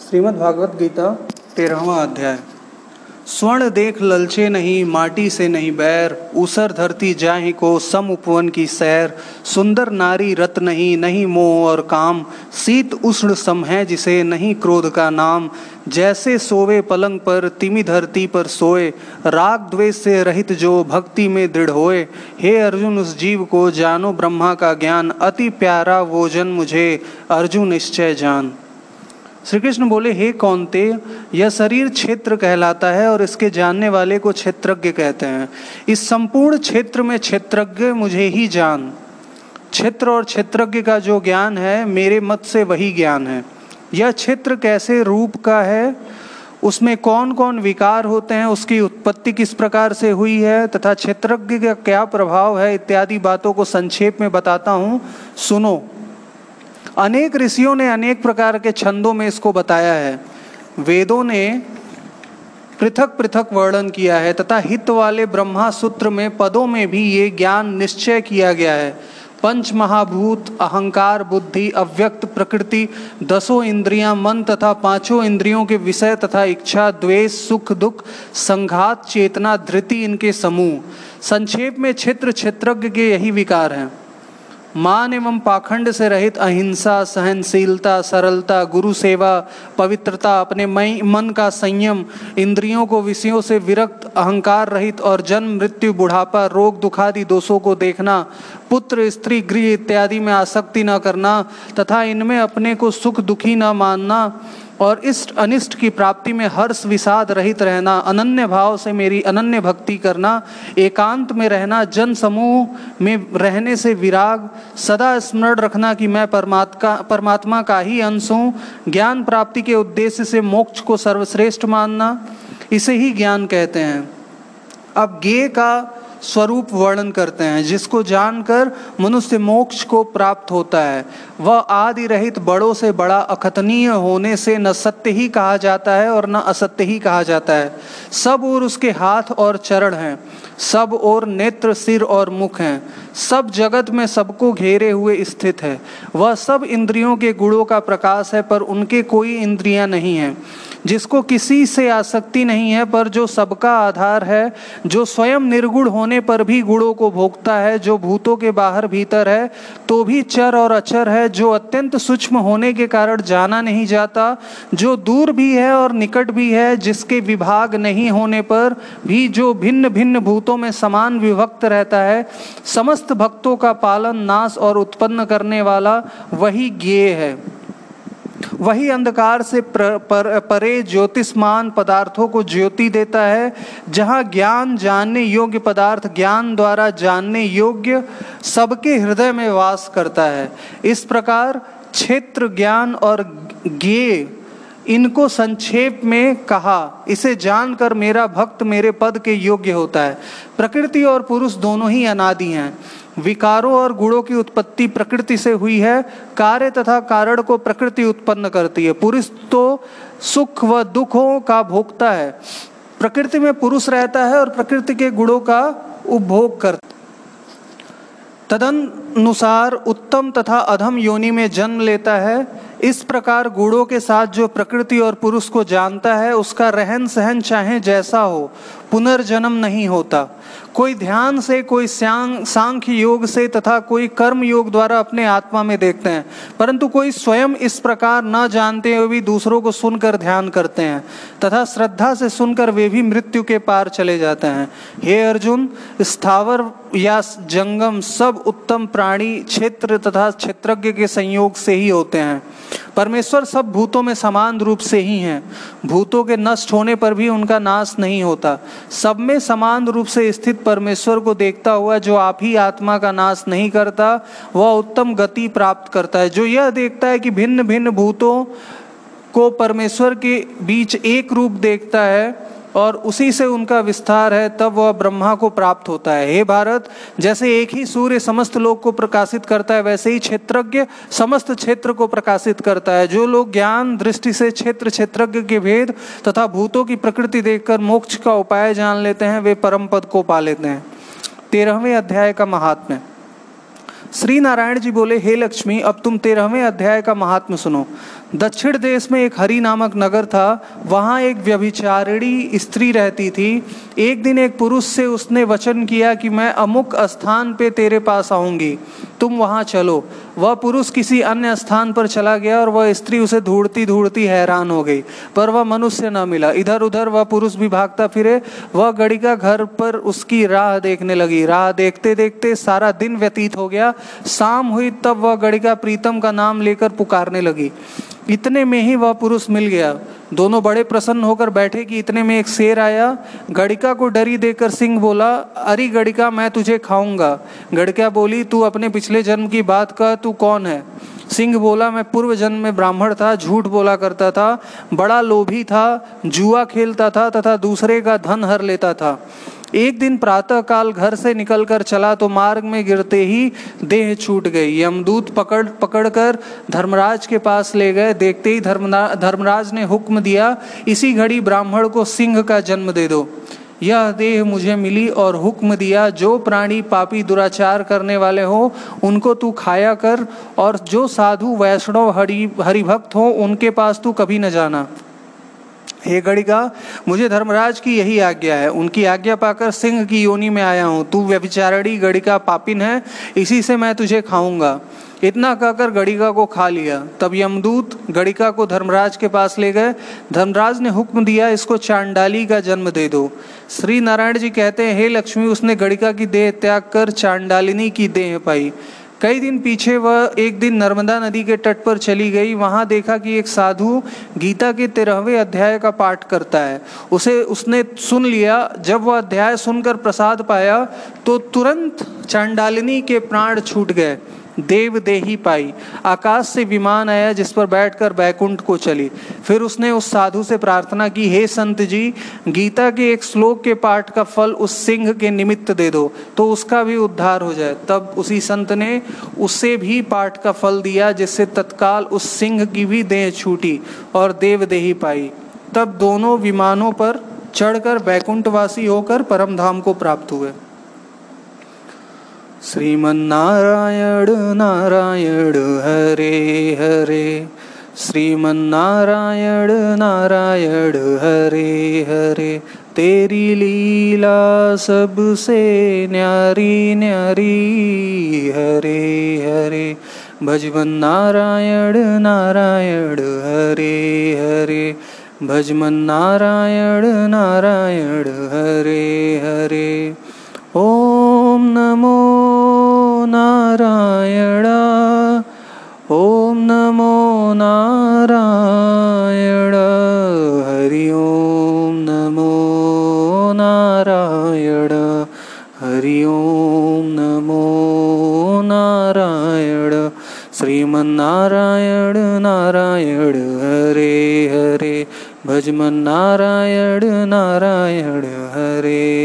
श्रीमद् भागवत गीता, तेरहवा अध्याय। स्वर्ण देख ललचे नहीं, माटी से नहीं बैर, ऊसर धरती जाहि को सम उपवन की सैर। सुंदर नारी रत नहीं नहीं मोह और काम। शीत उष्ण सम है जिसे नहीं क्रोध का नाम। जैसे सोवे पलंग पर, तिमि धरती पर सोए। राग द्वेष से रहित जो भक्ति में दृढ़ होए। हे अर्जुन, उस जीव को जानो ब्रह्मा का ज्ञान। अति प्यारा वो जन मुझे, अर्जुन निश्चय जान। श्री कृष्ण बोले, हे कौनते यह शरीर क्षेत्र कहलाता है और इसके जानने वाले को क्षेत्रज्ञ कहते हैं। इस संपूर्ण क्षेत्र में क्षेत्रज्ञ मुझे ही जान। क्षेत्र और क्षेत्रज्ञ का जो ज्ञान है, मेरे मत से वही ज्ञान है। यह क्षेत्र कैसे रूप का है? उसमें कौन कौन विकार होते हैं? उसकी उत्पत्ति किस प्रकार से हुई है? तथा क्षेत्रज्ञ का क्या प्रभाव है? इत्यादि बातों को संक्षेप में बताता हूँ। सुनो। अनेक ऋषियों ने अनेक प्रकार के छंदों में इसको बताया है। वेदों ने पृथक पृथक वर्णन किया है तथा हित वाले ब्रह्मा सूत्र में पदों में भी ये ज्ञान निश्चय किया गया है। पंच महाभूत, अहंकार, बुद्धि, अव्यक्त, प्रकृति, दसों इंद्रियाँ, मन तथा पाँचों इंद्रियों के विषय तथा इच्छा, द्वेष, सुख, दुख, संघात, चेतना, धृति इनके समूह। संक्षेप में क्षेत्र क्षेत्रज्ञ के यही विकार हैं। मान एवं पाखंड से रहित अहिंसा, सहनशीलता, सरलता, गुरु सेवा, पवित्रता, अपने मन का संयम, इंद्रियों को विषयों से विरक्त, अहंकार रहित और जन्म, मृत्यु, बुढ़ापा, रोग, दुखादि दोषों को देखना, पुत्र, स्त्री, गृह इत्यादि में आसक्ति न करना, तथा इनमें अपने को सुख दुखी न मानना और इष्ट अनिष्ट की प्राप्ति में हर्ष विषाद रहित रहना, अनन्य भाव से मेरी अनन्य भक्ति करना, एकांत में रहना, जन समूह में रहने से विराग, सदा स्मरण रखना कि मैं परमात्मा परमात्मा का ही अंश हूँ। ज्ञान प्राप्ति के उद्देश्य से मोक्ष को सर्वश्रेष्ठ मानना, इसे ही ज्ञान कहते हैं। अब गे का स्वरूप वर्णन करते हैं, जिसको जानकर मनुष्य मोक्ष को प्राप्त होता है। वह आदि रहित बड़ों से बड़ा अखतनीय होने से न सत्य ही कहा जाता है और न असत्य ही कहा जाता है। सब और उसके हाथ और चरण हैं, सब और नेत्र, सिर और मुख हैं, सब जगत में सबको घेरे हुए स्थित है। वह सब इंद्रियों के गुणों का प्रकाश है, पर उनके कोई इंद्रियाँ नहीं हैं। जिसको किसी से आसक्ति नहीं है, पर जो सबका आधार है, जो स्वयं निर्गुण होने पर भी गुणों को भोगता है, जो भूतों के बाहर भीतर है तो भी चर और अचर है, जो अत्यंत सूक्ष्म होने के कारण जाना नहीं जाता, जो दूर भी है और निकट भी है, जिसके विभाग नहीं होने पर भी जो भिन्न भिन्न भूतों में समान विभक्त रहता है, समस्त भक्तों का पालन, नाश और उत्पन्न करने वाला वही ज्ञेय है। वही अंधकार से पर, पर, परे ज्योतिषमान पदार्थों को ज्योति देता है जहाँ ज्ञान जानने योग्य पदार्थ ज्ञान द्वारा जानने योग्य सबके हृदय में वास करता है। इस प्रकार क्षेत्र ज्ञान और ज्ञे इनको संक्षेप में कहा। इसे जानकर मेरा भक्त मेरे पद के योग्य होता है। प्रकृति और पुरुष दोनों ही अनादि हैं। विकारों और गुणों की उत्पत्ति प्रकृति से हुई है, कार्य तथा कारण को प्रकृति उत्पन्न करती है। पुरुष तो सुख व दुखों का भोगता है। प्रकृति में पुरुष रहता है और प्रकृति के गुणों का उपभोग करता तदनुसार उत्तम तथा अधम योनि में जन्म लेता है। इस प्रकार गुणों के साथ जो प्रकृति और पुरुष को जानता है, उसका रहन सहन चाहे जैसा हो पुनर्जन्म नहीं होता। कोई ध्यान से, कोई सांख्य योग से तथा कोई कर्म योग द्वारा अपने आत्मा में देखते हैं। परंतु कोई स्वयं इस प्रकार न जानते हुए भी दूसरों को सुनकर ध्यान करते हैं। तथा श्रद्धा से सुनकर वे भी मृत्यु के पार चले जाते हैं। हे अर्जुन, स्थावर या जंगम सब उत्तम प्राणी क्षेत्र तथा क्षेत्रज्ञ के संयोग से ही होते हैं। परमेश्वर सब भूतों में समान रूप से ही हैं। भूतों के नष्ट होने पर भी उनका नाश नहीं होता। सब में समान रूप से स्थित परमेश्वर को देखता हुआ जो आप ही आत्मा का नाश नहीं करता, वह उत्तम गति प्राप्त करता है। जो यह देखता है कि भिन्न भिन्न भूतों को परमेश्वर के बीच एक रूप देखता है और उसी से उनका विस्तार है, तब वह ब्रह्मा को प्राप्त होता है। हे भारत, जैसे एक ही सूर्य समस्त लोग को प्रकाशित करता है, वैसे ही क्षेत्रज्ञ समस्त क्षेत्र को प्रकाशित करता है। जो लोग ज्ञान, दृष्टि से क्षेत्र, क्षेत्रज्ञ के भेद तथा भूतों की प्रकृति देखकर मोक्ष का उपाय जान लेते हैं, वे परम पद को पा लेते हैं। तेरहवें अध्याय का महात्म्य। श्री नारायण जी बोले, हे लक्ष्मी, अब तुम तेरहवें अध्याय का महात्म सुनो। दक्षिण देश में एक हरि नामक नगर था। वहाँ एक व्यभिचारिणी स्त्री रहती थी। एक दिन एक पुरुष से उसने वचन किया कि मैं अमुक स्थान पे तेरे पास आऊँगी। तुम वहाँ चलो। वह पुरुष किसी अन्य स्थान पर चला गया और वह स्त्री उसे ढूंढती ढूंढती हैरान हो गई। पर वह मनुष्य न मिला। इधर उधर वह पुरुष भी भागता फिरे। वह गड़िका घर पर उसकी राह देखने लगी। राह देखते देखते सारा दिन व्यतीत हो गया। शाम हुई तब वह गड़िका प्रीतम का नाम लेकर पुकारने लगी। इतने में ही वह पुरुष मिल गया। दोनों बड़े प्रसन्न होकर बैठे कि इतने में एक शेर आया। गड़िका को डरी देकर सिंह बोला, अरे गड़िका, मैं तुझे खाऊँगा। गड़िका बोली, तू अपने पिछले जन्म की बात कर तू कौन है? सिंह बोला, मैं पूर्व जन्म में ब्राह्मण था, झूठ बोला करता था, बड़ा लोभी था, जुआ खेलता था तथा दूसरे का धन हर लेता था। एक दिन प्रातः काल घर से निकलकर चला तो मार्ग में गिरते ही देह छूट गई। यमदूत पकड़, पकड़कर धर्मराज के पास ले गए। देखते ही धर्मराज ने हुक्म दिया, इसी घड़ी ब्राह्मण को सिंह का जन्म दे दो। यह देह मुझे मिली और हुक्म दिया, जो प्राणी पापी दुराचार करने वाले हो, उनको तू खाया कर और जो साधु वैष्णव हरि, हरिभक्त हो, उनके पास तू कभी न जाना। हे गणिका, मुझे धर्मराज की यही आज्ञा है। उनकी आज्ञा पाकर सिंह की योनि में आया हूँ। तू व्यभिचारणी गणिका पापिन है, इसी से मैं तुझे खाऊँगा। इतना कहकर गणिका को खा लिया। तब यमदूत गणिका को धर्मराज के पास ले गए। धर्मराज ने हुक्म दिया, इसको चांडाली का जन्म दे दो। श्री नारायण जी कहते हैं, हे लक्ष्मी, उसने गणिका की देह त्याग कर चांडालिनी की देह पाई। कई दिन पीछे वह एक दिन नर्मदा नदी के तट पर चली गई। वहाँ देखा कि एक साधु गीता के तेरहवें अध्याय का पाठ करता है। उसे, उसने सुन लिया। जब वह अध्याय सुनकर प्रसाद पाया तो तुरंत चांडालिनी के प्राण छूट गए। देव देही पाई। आकाश से विमान आया जिस पर बैठकर बैकुंठ को चली। फिर उसने उस साधु से प्रार्थना की, हे संत जी, गीता के एक श्लोक के पाठ का फल उस सिंह के निमित्त दे दो तो उसका भी उद्धार हो जाए। तब उसी संत ने उसे भी पाठ का फल दिया, जिससे तत्काल उस सिंह की भी देह छूटी और देव देही पाई। तब दोनों विमानों पर चढ़कर बैकुंठवासी होकर परमधाम को प्राप्त हुए। श्रीमन्नारायण नारायण हरे हरे। श्रीमन्नारायण नारायण हरे हरे। तेरी लीला सबसे न्यारी न्यारी हरे हरे। भजवन नारायण नारायण हरे हरे। भजमन नारायण नारायण हरे हरे। ॐ नमो नारायण। ॐ नमो नारायण। हरि ॐ नमो नारायण। हरि ॐ नमो नारायण। श्रीमन्नारायण नारायण, हरे हरे। भजमन नारायण नारायण, हरे